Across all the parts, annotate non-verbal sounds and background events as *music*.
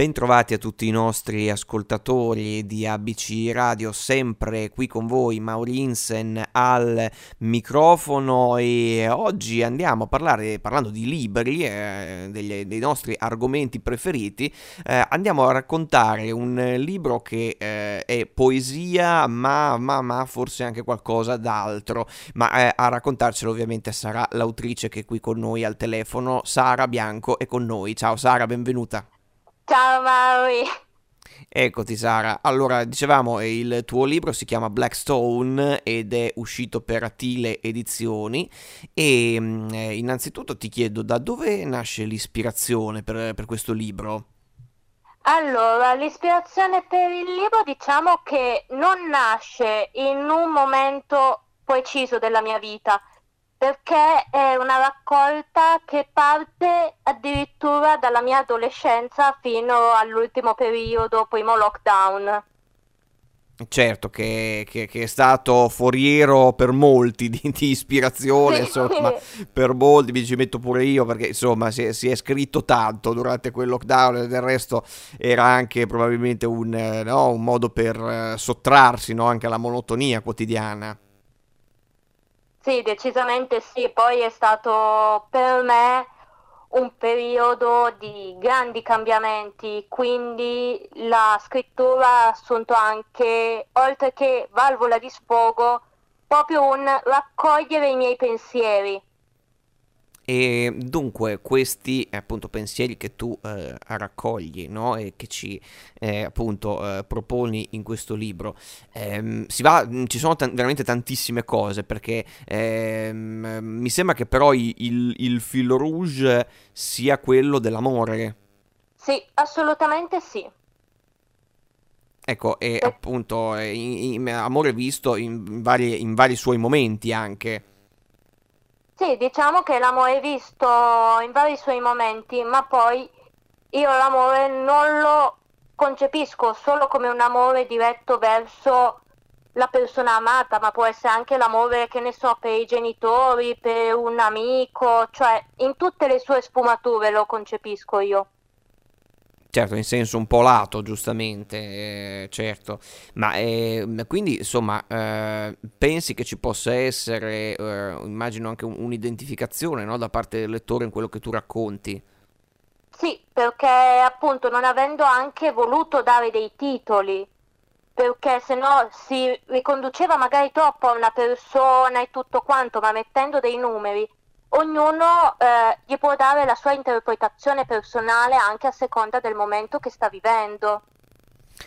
Bentrovati a tutti i nostri ascoltatori di ABC Radio, sempre qui con voi Maurinsen al microfono e oggi andiamo a parlare, parlando di libri, eh, degli, dei nostri argomenti preferiti, eh, andiamo a raccontare un libro che eh, è poesia ma, ma, ma, forse anche qualcosa d'altro, ma eh, a raccontarcelo ovviamente sarà l'autrice che è qui con noi al telefono, Sara Bianco è con noi. Ciao Sara, benvenuta. Ciao Maui. Eccoti Sara, allora dicevamo il tuo libro si chiama Blackstone ed è uscito per Atile Edizioni e mm, eh, innanzitutto ti chiedo da dove nasce l'ispirazione per, per questo libro? Allora, l'ispirazione per il libro diciamo che non nasce in un momento preciso della mia vita, perché è una raccolta che parte addirittura dalla mia adolescenza fino all'ultimo periodo, primo lockdown. Certo, che, che, che, è stato foriero per molti di, di ispirazione, sì. insomma, per molti, mi ci metto pure io perché insomma si è, si è, scritto tanto durante quel lockdown e del resto era anche probabilmente un, eh, no, un modo per eh, sottrarsi no, anche alla monotonia quotidiana. Sì, decisamente sì, poi è stato per me un periodo di grandi cambiamenti, quindi la scrittura ha assunto anche, oltre che valvola di sfogo, proprio un raccogliere i miei pensieri. E dunque questi appunto pensieri che tu eh, raccogli no? e che ci eh, appunto eh, proponi in questo libro, ehm, va, mm, ci sono t- veramente tantissime cose perché ehm, mi sembra che però il, il, il filo rouge sia quello dell'amore. Sì, assolutamente sì. Ecco, e appunto in, in, amore visto in vari, in vari suoi momenti anche. Sì, diciamo che l'amore visto in vari suoi momenti, ma poi io l'amore non lo concepisco solo come un amore diretto verso la persona amata, ma può essere anche l'amore, che ne so, per i genitori, per un amico, cioè in tutte le sue sfumature lo concepisco io. Certo, in senso un po' lato, giustamente, eh, certo. Ma eh, quindi, insomma, eh, pensi che ci possa essere, eh, immagino anche un, un'identificazione no, da parte del lettore in quello che tu racconti? Sì, perché appunto non avendo anche voluto dare dei titoli, perché se no si riconduceva magari troppo a una persona e tutto quanto, ma mettendo dei numeri ognuno eh, gli può dare la sua interpretazione personale anche a seconda del momento che sta vivendo.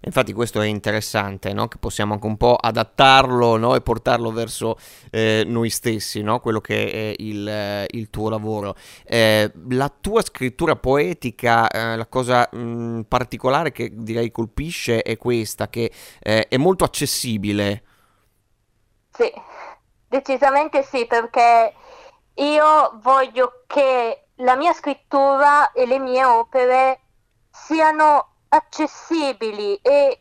Infatti questo è interessante, no? che possiamo anche un po' adattarlo no? e portarlo verso eh, noi stessi, no? quello che è il, eh, il tuo lavoro. Eh, la tua scrittura poetica, eh, la cosa mh, mm, particolare che direi colpisce è questa, che eh, è molto accessibile. Sì, decisamente sì, perché io voglio che la mia scrittura e le mie opere siano accessibili e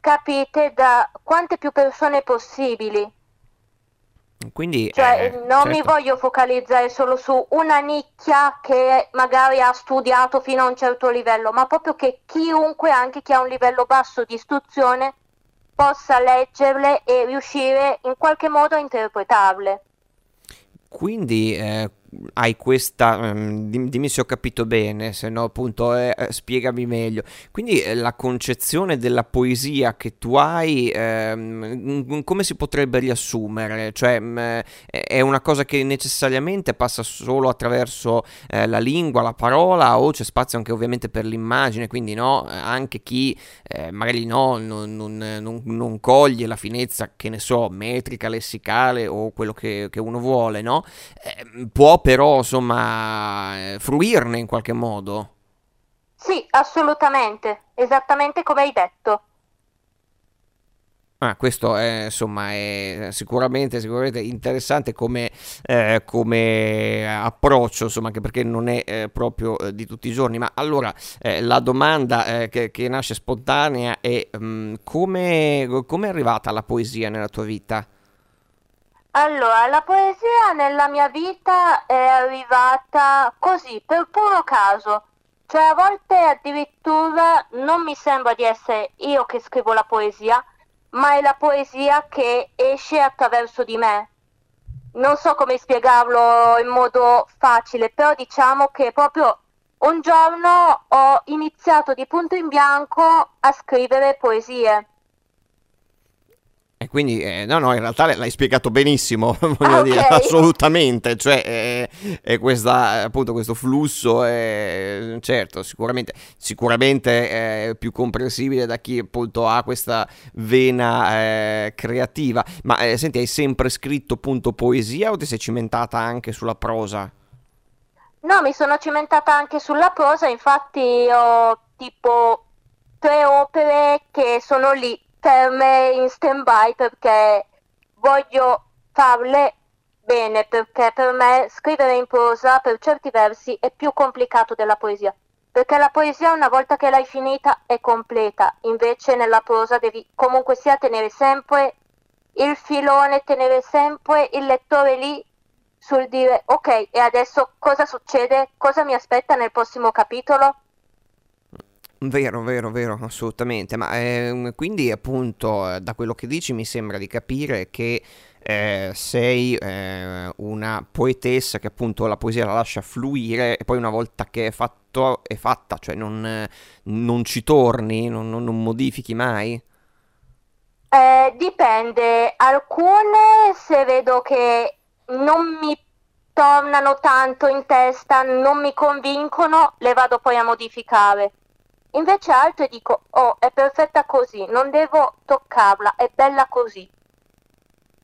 capite da quante più persone possibili. Quindi, cioè, eh, non certo. mi voglio focalizzare solo su una nicchia che magari ha studiato fino a un certo livello, ma proprio che chiunque, anche chi ha un livello basso di istruzione, possa leggerle e riuscire in qualche modo a interpretarle. Quindi eh, hai questa, um, dimmi se ho capito bene, se no appunto eh, eh, spiegami meglio. Quindi eh, la concezione della poesia che tu hai, eh, come si potrebbe riassumere? Cioè mh, mm, è una cosa che necessariamente passa solo attraverso eh, la lingua, la parola o c'è spazio anche ovviamente per l'immagine, quindi no, anche chi eh, magari no, non, non, non, non, coglie la finezza, che ne so, metrica, lessicale o quello che, che uno vuole, no? può però insomma eh, fruirne in qualche modo. Sì, assolutamente, esattamente come hai detto. Ah, questo è, insomma, è sicuramente, sicuramente interessante come, eh, come, approccio, insomma, anche perché non è eh, proprio eh, di tutti i giorni. Ma allora eh, la domanda eh, che, che, nasce spontanea è mh, mm, come, come è arrivata la poesia nella tua vita? Allora, la poesia nella mia vita è arrivata così, per puro caso. Cioè, a volte addirittura mi sembra di essere io che scrivo la poesia, ma è la poesia che esce attraverso di me. Non so come spiegarlo in modo facile, però diciamo che proprio un giorno ho iniziato di punto in bianco a scrivere poesie. E quindi, eh, no, no, in realtà l'hai spiegato benissimo, *laughs* voglio okay. dire, assolutamente, cioè è, è questa, appunto questo flusso, è, certo, sicuramente, sicuramente è più comprensibile da chi appunto ha questa vena eh, creativa, ma eh, senti, hai sempre scritto appunto poesia o ti sei cimentata anche sulla prosa? No, mi sono cimentata anche sulla prosa, infatti ho tipo tre opere che sono lì per me in stand by perché voglio farle bene, perché per me scrivere in prosa per certi versi è più complicato della poesia. Perché la poesia una volta che l'hai finita è completa, invece nella prosa devi comunque sia tenere sempre il filone, tenere sempre il lettore lì sul dire ok e adesso cosa succede, cosa mi aspetta nel prossimo capitolo. Vero, vero, vero, assolutamente. Ma eh, quindi appunto da quello che dici mi sembra di capire che eh, sei eh, una poetessa che appunto la poesia la lascia fluire e poi una volta che è fatto è fatta, cioè non, non ci torni, non, non, non modifichi mai? Eh, dipende, alcune se vedo che non mi tornano tanto in testa, non mi convincono, le vado poi a modificare. Invece altre dico, oh, è perfetta così, non devo toccarla, è bella così.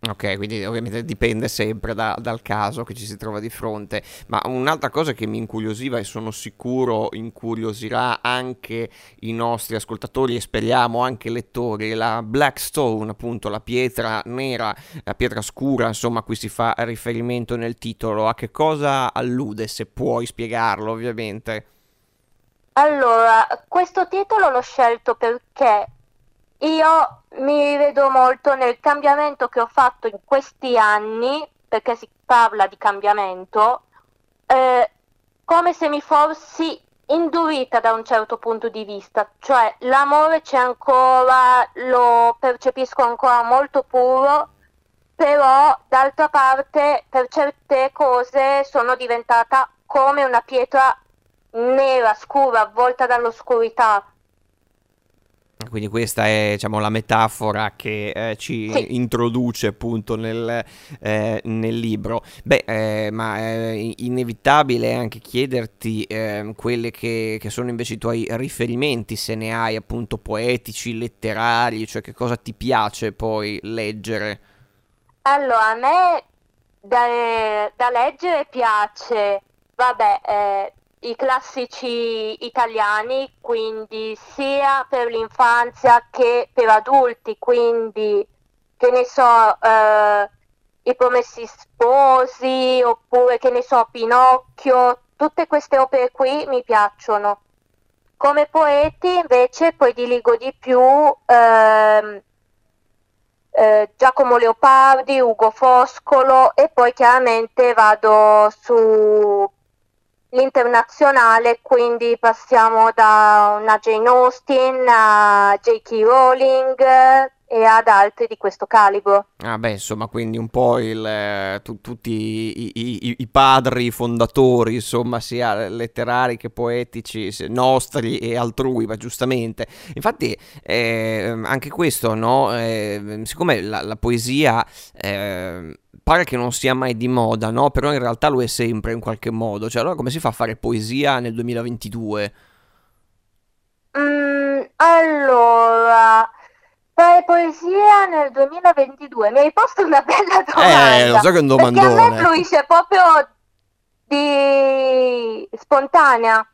Ok, quindi ovviamente dipende sempre da, dal caso che ci si trova di fronte, ma un'altra cosa che mi incuriosiva e sono sicuro incuriosirà anche i nostri ascoltatori e speriamo anche lettori, la Blackstone, appunto la pietra nera, la pietra scura, insomma a cui si fa riferimento nel titolo, a che cosa allude, se puoi spiegarlo ovviamente. Allora, questo titolo l'ho scelto perché io mi vedo molto nel cambiamento che ho fatto in questi anni, perché si parla di cambiamento, eh, come se mi fossi indurita da un certo punto di vista, cioè l'amore c'è ancora, lo percepisco ancora molto puro, però d'altra parte per certe cose sono diventata come una pietra nera, scura, avvolta dall'oscurità quindi questa è diciamo, la metafora che eh, ci sì. introduce appunto nel, eh, nel libro. Beh, eh, ma è inevitabile anche chiederti ehm, quelli che, che, sono invece i tuoi riferimenti, se ne hai appunto poetici, letterari, cioè che cosa ti piace poi leggere? Allora, a me da, da leggere piace, vabbè, eh, i classici italiani, quindi sia per l'infanzia che per adulti, quindi che ne so, eh, i promessi sposi oppure che ne so, Pinocchio, tutte queste opere qui mi piacciono. Come poeti invece poi diligo di più ehm, eh, Giacomo Leopardi, Ugo Foscolo e poi chiaramente vado su l'internazionale, quindi passiamo da una Jane Austen a J.K. Rowling e ad altri di questo calibro. Ah beh, insomma, quindi un po' il, eh, tu, tutti i, i, i, padri fondatori, insomma, sia letterari che poetici, nostri e altrui, ma giustamente. Infatti, eh, anche questo, no? Eh, siccome la, la poesia eh, pare che non sia mai di moda, no? Però in realtà lo è sempre in qualche modo. Cioè, allora come si fa a fare poesia nel 2022? Mm, allora, fare poesia nel 2022? Mi hai posto una bella domanda. Eh, lo so che è un domandone. Perché a me fluisce proprio di spontanea,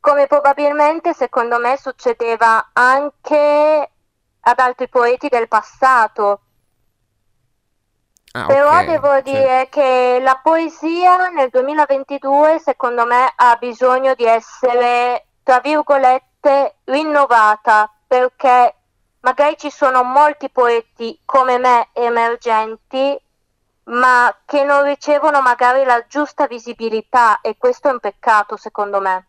come probabilmente secondo me succedeva anche ad altri poeti del passato. Ah, Però okay. devo dire che la poesia nel 2022 secondo me ha bisogno di essere, tra virgolette, rinnovata perché magari ci sono molti poeti come me emergenti ma che non ricevono magari la giusta visibilità e questo è un peccato secondo me.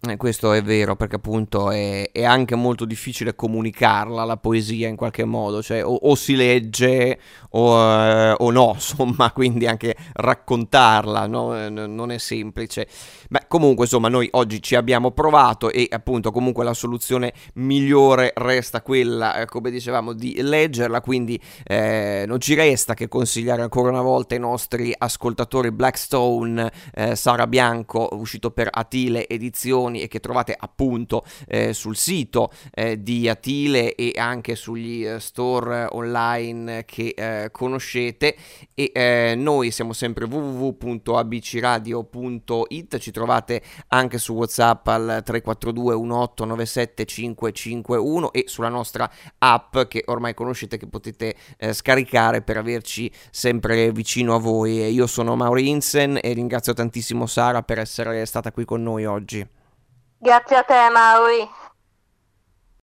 Eh, questo è vero perché appunto è, è, anche molto difficile comunicarla la poesia in qualche modo, cioè o, o si legge o, eh, o, no, *laughs* insomma, quindi anche raccontarla no? Eh, non è semplice. Beh, comunque insomma noi oggi ci abbiamo provato e appunto comunque la soluzione migliore resta quella, eh, come dicevamo, di leggerla, quindi eh, non ci resta che consigliare ancora una volta ai nostri ascoltatori Blackstone, eh, Sara Bianco, uscito per Atile Edizioni e che trovate appunto eh, sul sito eh, di Atile e anche sugli eh, store online che conoscete. E noi siamo sempre www.abcradio.it ci trovate anche su whatsapp al 342 1897 551 e sulla nostra app che ormai conoscete che potete eh, scaricare per averci sempre vicino a voi io sono Mauri Insen e ringrazio tantissimo Sara per essere stata qui con noi oggi Grazie a te, Mauri.